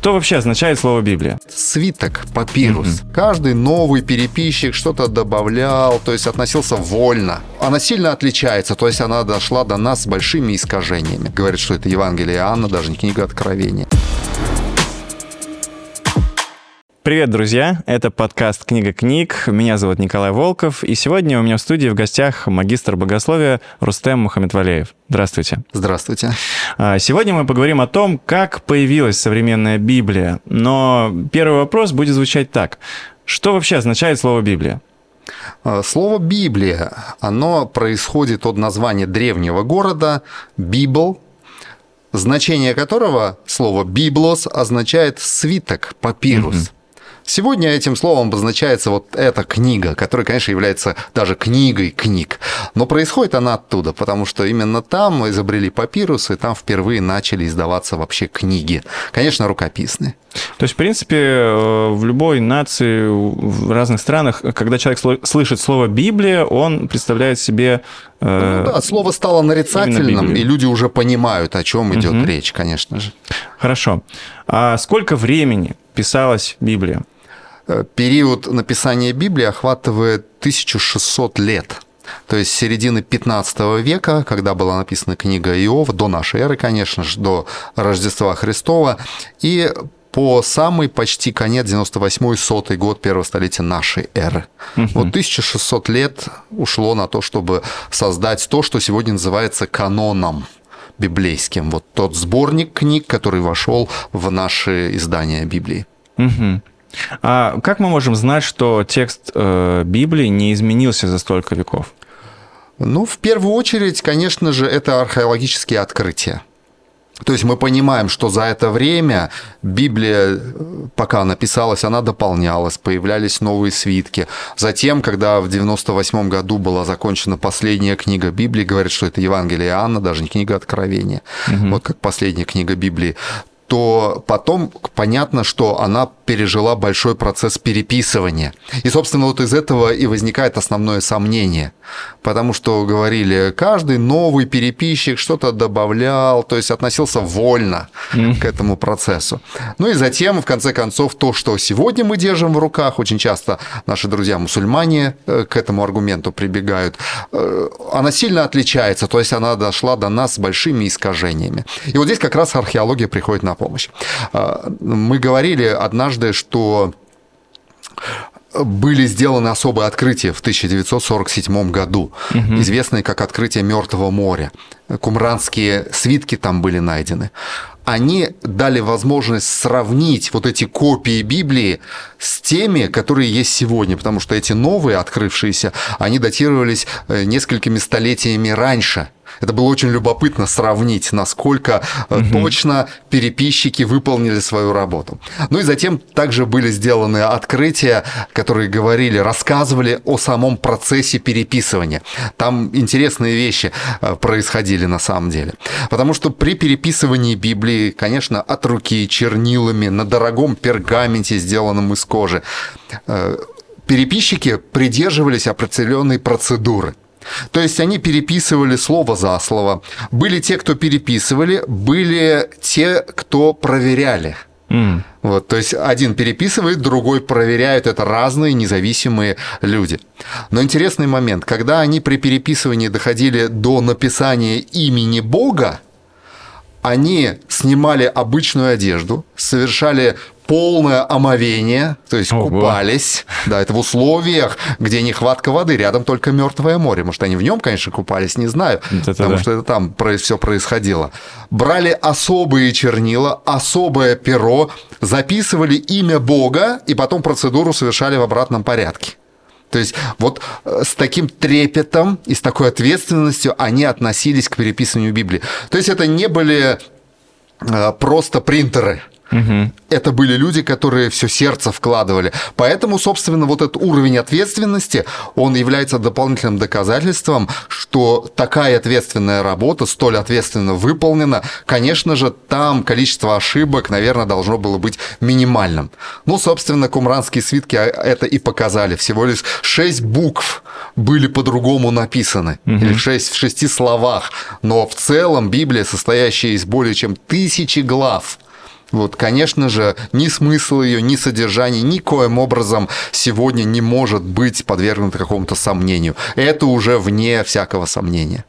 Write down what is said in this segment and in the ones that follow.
Что вообще означает слово Библия? Свиток, папирус. Угу. Каждый новый переписчик что-то добавлял, то есть относился вольно. Она сильно отличается, то есть она дошла до нас с большими искажениями. Говорит, что это Евангелие Иоанна, даже не книга Откровения. Привет, друзья! Это подкаст «Книга книг». Меня зовут Николай Волков, и сегодня у меня в студии в гостях магистр богословия Рустем Мухаммедвалеев. Здравствуйте. Здравствуйте. А, сегодня мы поговорим о том, как появилась современная Библия. Но первый вопрос будет звучать так. Что вообще означает слово «Библия»? А, слово «Библия», оно происходит от названия древнего города «Библ», значение которого слово «библос» означает «свиток», «папирус». Угу. Сегодня этим словом обозначается вот эта книга, которая, конечно, является даже книгой книг. Но происходит она оттуда, потому что именно там изобрели папирусы, там впервые начали издаваться вообще книги. Конечно, рукописные. То есть, в принципе, э, в любой нации, в разных странах, когда человек слышит слово «Библия», он представляет себе... Э, ну, да, слово стало нарицательным, и люди уже понимают, о чем идет угу. речь, конечно же. Хорошо. А сколько времени писалась Библия? Э, период написания Библии охватывает 1600 лет. То есть середины 15 века, когда была написана книга Иова, до нашей эры, конечно же, до Рождества Христова, и по самый почти конец 98-й, сотый год первого столетия нашей эры. Угу. Вот 1600 лет ушло на то, чтобы создать то, что сегодня называется каноном библейским. Вот тот сборник книг, который вошел в наши издания Библии. Угу. А как мы можем знать, что текст э, Библии не изменился за столько веков? Ну, в первую очередь, конечно же, это археологические открытия. То есть мы понимаем, что за это время Библия, пока она писалась, она дополнялась, появлялись новые свитки. Затем, когда в 98 году была закончена последняя книга Библии, говорят, что это Евангелие Иоанна, даже не книга Откровения, угу. вот как последняя книга Библии, то потом понятно, что она пережила большой процесс переписывания. И, собственно, вот из этого и возникает основное сомнение. Потому что говорили, каждый новый переписчик что-то добавлял, то есть относился вольно к этому процессу. Ну и затем, в конце концов, то, что сегодня мы держим в руках, очень часто наши друзья-мусульмане э, к этому аргументу прибегают, э, она сильно отличается, то есть она дошла до нас с большими искажениями. И вот здесь как раз археология приходит на помощь. А, мы говорили однажды, что были сделаны особые открытия в 1947 году, угу. известные как открытие Мертвого моря. Кумранские свитки там были найдены. Они дали возможность сравнить вот эти копии Библии с теми, которые есть сегодня, потому что эти новые, открывшиеся, они датировались э, несколькими столетиями раньше – это было очень любопытно сравнить, насколько угу. точно переписчики выполнили свою работу. Ну и затем также были сделаны открытия, которые говорили, рассказывали о самом процессе переписывания. Там интересные вещи э, происходили на самом деле. Потому что при переписывании Библии, конечно, от руки, чернилами, на дорогом пергаменте, сделанном из кожи, э, переписчики придерживались определенной процедуры. То есть они переписывали слово за слово. Были те, кто переписывали, были те, кто проверяли. Mm. Вот, то есть один переписывает, другой проверяет. Это разные независимые люди. Но интересный момент, когда они при переписывании доходили до написания имени Бога, они снимали обычную одежду, совершали полное омовение, то есть Ого. купались. Да, это в условиях, где нехватка воды, рядом только мертвое море. Может, они в нем, конечно, купались, не знаю, это потому да. что это там все происходило. Брали особые чернила, особое перо, записывали имя Бога и потом процедуру совершали в обратном порядке. То есть вот э, с таким трепетом и с такой ответственностью они относились к переписыванию Библии. То есть это не были э, просто принтеры, Угу. Это были люди, которые все сердце вкладывали. Поэтому, собственно, вот этот уровень ответственности, он является дополнительным доказательством, что такая ответственная работа, столь ответственно выполнена, конечно же, там количество ошибок, наверное, должно было быть минимальным. Ну, собственно, кумранские свитки это и показали. Всего лишь шесть букв были по-другому написаны, угу. или шесть в шести словах. Но в целом Библия, состоящая из более чем тысячи глав, Вот, конечно же, ни смысл ее, ни содержание никоим образом сегодня не может быть подвергнуто какому-то сомнению. Это уже вне всякого сомнения.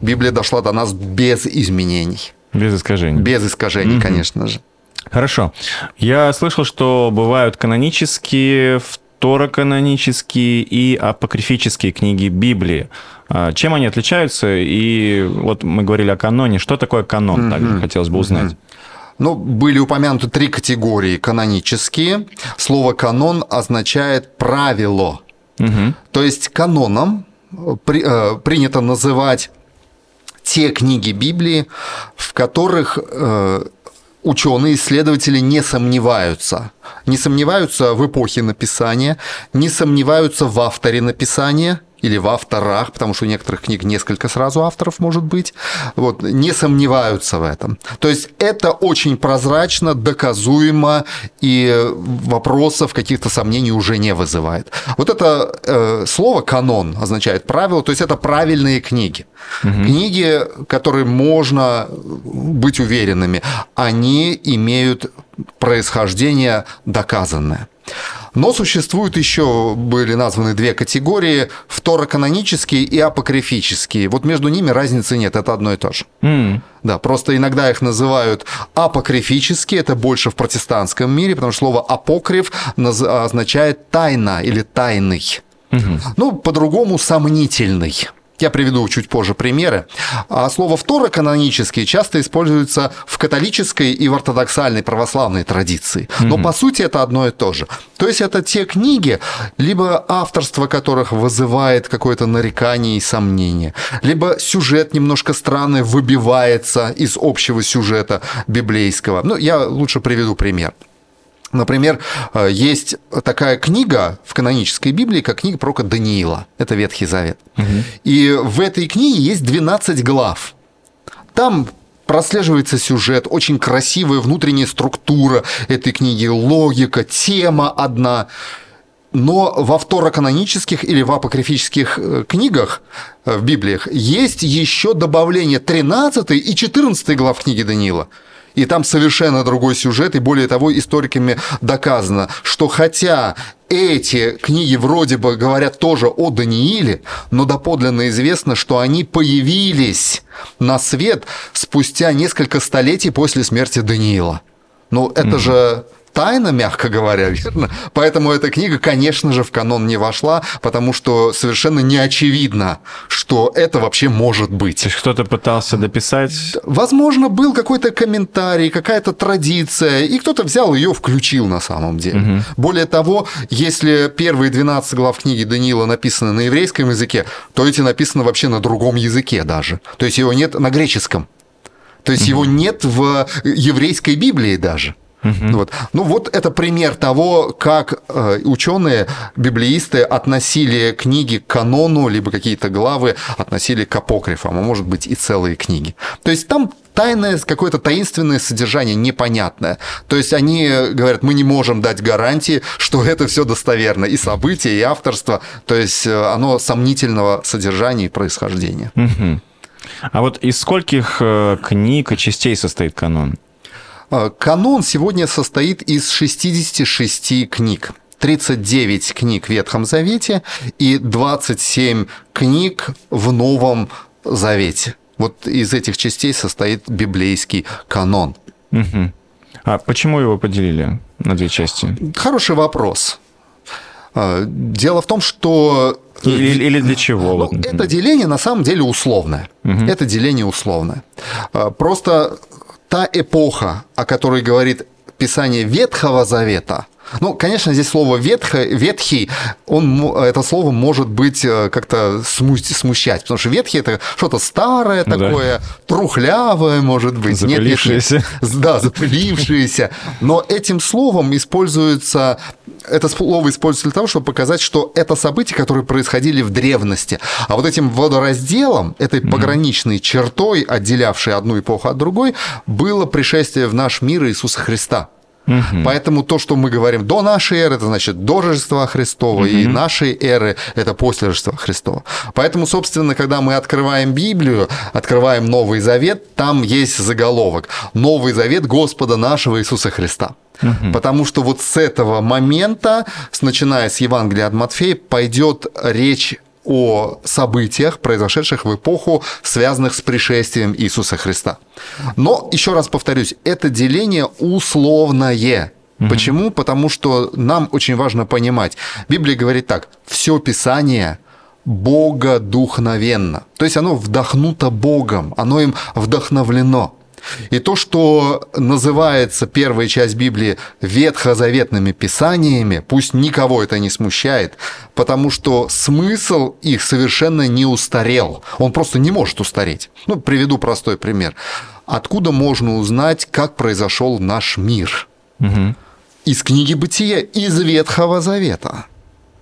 Библия дошла до нас без изменений. Без искажений. Без искажений, угу. конечно же. Хорошо. Я слышал, что бывают канонические, второканонические и апокрифические книги Библии. А, чем они отличаются? И вот мы говорили о каноне. Что такое канон? Также хотелось бы узнать. Ну, были упомянуты три категории канонические. Слово канон означает правило. Угу. То есть каноном при, э, принято называть те книги Библии, в которых э, ученые, исследователи не сомневаются. Не сомневаются в эпохе написания, не сомневаются в авторе написания – или в авторах, потому что у некоторых книг несколько сразу авторов может быть, вот, не сомневаются в этом. То есть это очень прозрачно, доказуемо, и вопросов, каких-то сомнений уже не вызывает. Вот это э, слово «канон» означает правило, то есть это правильные книги. Угу. Книги, которые можно быть уверенными, они имеют происхождение доказанное. Но существуют еще, были названы две категории, второканонические и апокрифические. Вот между ними разницы нет, это одно и то же. Mm. Да, просто иногда их называют апокрифические, это больше в протестантском мире, потому что слово апокриф означает тайна или тайный. Угу. Ну, по-другому сомнительный. Я приведу чуть позже примеры. А слово «второканонический» часто используется в католической и в ортодоксальной православной традиции. Но mm-hmm. по сути это одно и то же. То есть это те книги, либо авторство которых вызывает какое-то нарекание и сомнение, либо сюжет немножко странный выбивается из общего сюжета библейского. Ну, я лучше приведу пример. Например, э, есть такая книга в канонической Библии, как книга пророка Даниила. Это Ветхий Завет. Угу. И в этой книге есть 12 глав. Там прослеживается сюжет, очень красивая внутренняя структура этой книги, логика, тема одна. Но во второканонических или в апокрифических э, книгах э, в Библиях есть еще добавление 13 и 14 глав книги Даниила – и там совершенно другой сюжет, и более того, историками доказано, что хотя эти книги вроде бы говорят тоже о Данииле, но доподлинно известно, что они появились на свет спустя несколько столетий после смерти Даниила. Ну, это mm-hmm. же тайна, мягко говоря, верно? Поэтому эта книга, конечно же, в канон не вошла, потому что совершенно не очевидно, что это вообще может быть. То есть кто-то пытался дописать? Возможно, был какой-то комментарий, какая-то традиция, и кто-то взял ее, включил на самом деле. Угу. Более того, если первые 12 глав книги Даниила написаны на еврейском языке, то эти написаны вообще на другом языке даже. То есть его нет на греческом. То есть угу. его нет в еврейской Библии даже. Угу. Вот. Ну вот это пример того, как э, ученые, библеисты относили книги к канону, либо какие-то главы относили к апокрифам, а может быть и целые книги. То есть там тайное, какое-то таинственное содержание, непонятное. То есть они говорят, мы не можем дать гарантии, что это все достоверно, и события, и авторство, то есть э, оно сомнительного содержания и происхождения. Угу. А вот из скольких э, книг и частей состоит канон? А, канон сегодня состоит из 66 книг. 39 книг в Ветхом Завете и 27 книг в Новом Завете. Вот из этих частей состоит библейский канон. Угу. А почему его поделили на две части? Хороший вопрос. А, дело в том, что или, или для чего? Ну, это деление на самом деле условное. Угу. Это деление условное. Просто та эпоха, о которой говорит Писание Ветхого Завета, ну, конечно, здесь слово ветхо, ветхий, он, это слово может быть э, как-то смущать, потому что ветхий это что-то старое ну, такое, да. трухлявое, может быть. Запылившееся. Нет, нет, нет. Да, запылившееся. Но этим словом используется это слово используется для того, чтобы показать, что это события, которые происходили в древности. А вот этим водоразделом, этой пограничной чертой, отделявшей одну эпоху от другой, было пришествие в наш мир Иисуса Христа. Угу. Поэтому то, что мы говорим до нашей эры, это значит до Рождества Христова, угу. и нашей эры это после Рождества Христова. Поэтому, собственно, когда мы открываем Библию, открываем Новый Завет, там есть заголовок «Новый Завет Господа нашего Иисуса Христа». Угу. Потому что вот с этого момента, начиная с Евангелия от Матфея, пойдет речь о событиях, произошедших в эпоху, связанных с пришествием Иисуса Христа. Но, еще раз повторюсь, это деление условное. Угу. Почему? Потому что нам очень важно понимать. Библия говорит так, все Писание богодухновенно. То есть оно вдохнуто Богом, оно им вдохновлено. И то, что называется первая часть Библии ветхозаветными писаниями, пусть никого это не смущает, потому что смысл их совершенно не устарел. Он просто не может устареть. Ну, приведу простой пример. Откуда можно узнать, как произошел наш мир? Угу. Из книги Бытия, из Ветхого Завета.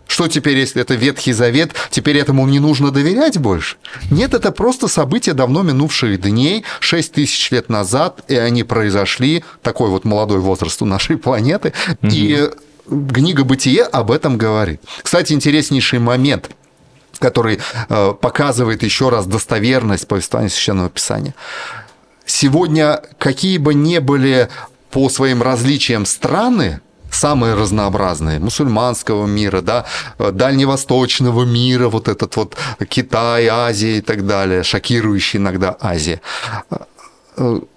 Что теперь, если это Ветхий Завет, теперь этому не нужно доверять больше? Нет, это просто события давно минувших дней, 6 тысяч лет назад, и они произошли, такой вот молодой возраст у нашей планеты, угу. и книга «Бытие» об этом говорит. Кстати, интереснейший момент – который э, показывает еще раз достоверность повествования Священного Писания. Сегодня, какие бы ни были по своим различиям страны, самые разнообразные, мусульманского мира, да, дальневосточного мира, вот этот вот Китай, Азия и так далее, шокирующий иногда Азия,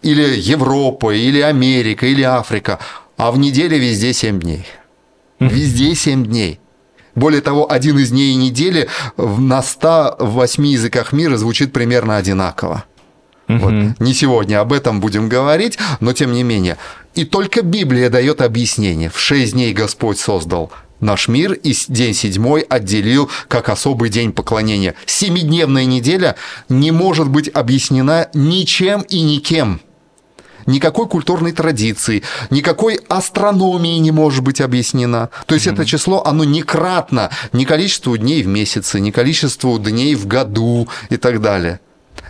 или Европа, или Америка, или Африка, а в неделе везде 7 дней. Везде 7 дней. Более того, один из дней недели на 108 языках мира звучит примерно одинаково. Угу. Вот. Не сегодня об этом будем говорить, но тем не менее. И только Библия дает объяснение. В шесть дней Господь создал наш мир и день седьмой отделил как особый день поклонения. Семидневная неделя не может быть объяснена ничем и никем. Никакой культурной традиции, никакой астрономии не может быть объяснена. То есть mm-hmm. это число, оно не кратно ни количеству дней в месяце, ни количеству дней в году и так далее.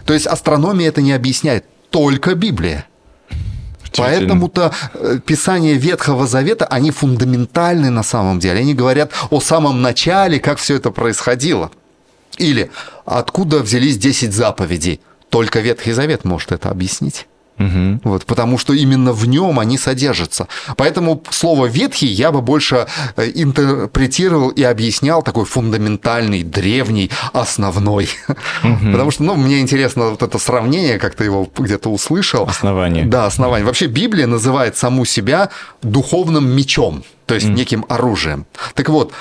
То есть астрономия это не объясняет, только Библия. Поэтому-то э, писания Ветхого Завета, они фундаментальны на самом деле. Они говорят о самом начале, как все это происходило. Или откуда взялись 10 заповедей. Только Ветхий Завет может это объяснить. Угу. Вот, потому что именно в нем они содержатся. Поэтому слово ветхий я бы больше э, интерпретировал и объяснял такой фундаментальный, древний, основной. Угу. Потому что, ну, мне интересно вот это сравнение, как ты его где-то услышал. Основание. Да, основание. Вообще Библия называет саму себя духовным мечом, то есть угу. неким оружием. Так вот,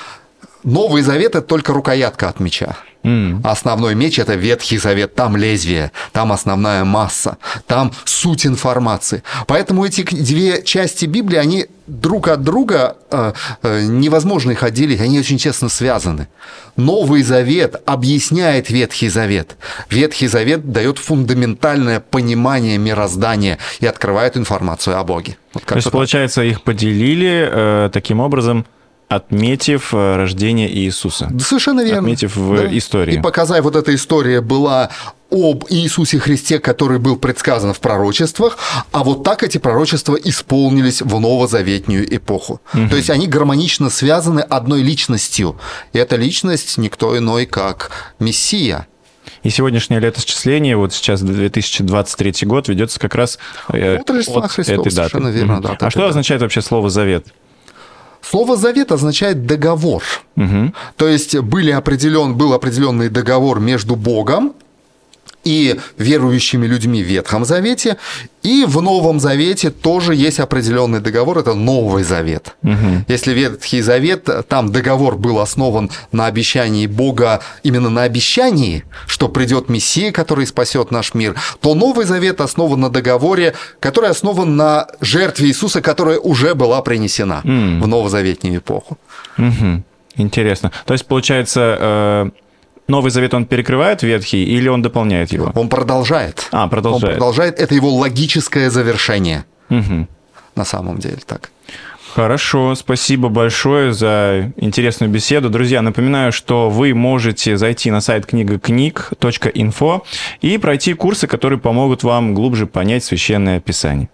Новый Завет это только рукоятка от меча. Mm. Основной меч это Ветхий Завет, там лезвие, там основная масса, там суть информации. Поэтому эти две части Библии, они друг от друга э, э, невозможно их отделить, они очень тесно связаны. Новый Завет объясняет Ветхий Завет. Ветхий Завет дает фундаментальное понимание мироздания и открывает информацию о Боге. Вот То есть, так. получается, их поделили э, таким образом – Отметив э, рождение Иисуса. Совершенно верно. Отметив в да. истории. И показав, вот эта история была об Иисусе Христе, который был предсказан в пророчествах, а вот так эти пророчества исполнились в новозаветнюю эпоху. Угу. То есть они гармонично связаны одной личностью. И эта личность никто иной, как Мессия. И сегодняшнее летосчисление, вот сейчас 2023 год, ведется как раз э, от, этой даты. Верно, да, а что даты. означает вообще слово «завет»? Слово завет означает договор. Угу. То есть были определен, был определенный договор между Богом и верующими людьми в Ветхом Завете, и в Новом Завете тоже есть определенный договор, это Новый Завет. Угу. Если Ветхий Завет, там договор был основан на обещании Бога, именно на обещании, что придет Мессия, который спасет наш мир, то Новый Завет основан на договоре, который основан на жертве Иисуса, которая уже была принесена mm. в новозаветнюю эпоху. Угу. Интересно. То есть, получается, э, Новый Завет он перекрывает Ветхий или он дополняет его? Он продолжает. А, продолжает. Он продолжает. Это его логическое завершение. Угу. На самом деле так. Хорошо, спасибо большое за интересную беседу. Друзья, напоминаю, что вы можете зайти на сайт книгакниг.инфо и пройти курсы, которые помогут вам глубже понять священное писание.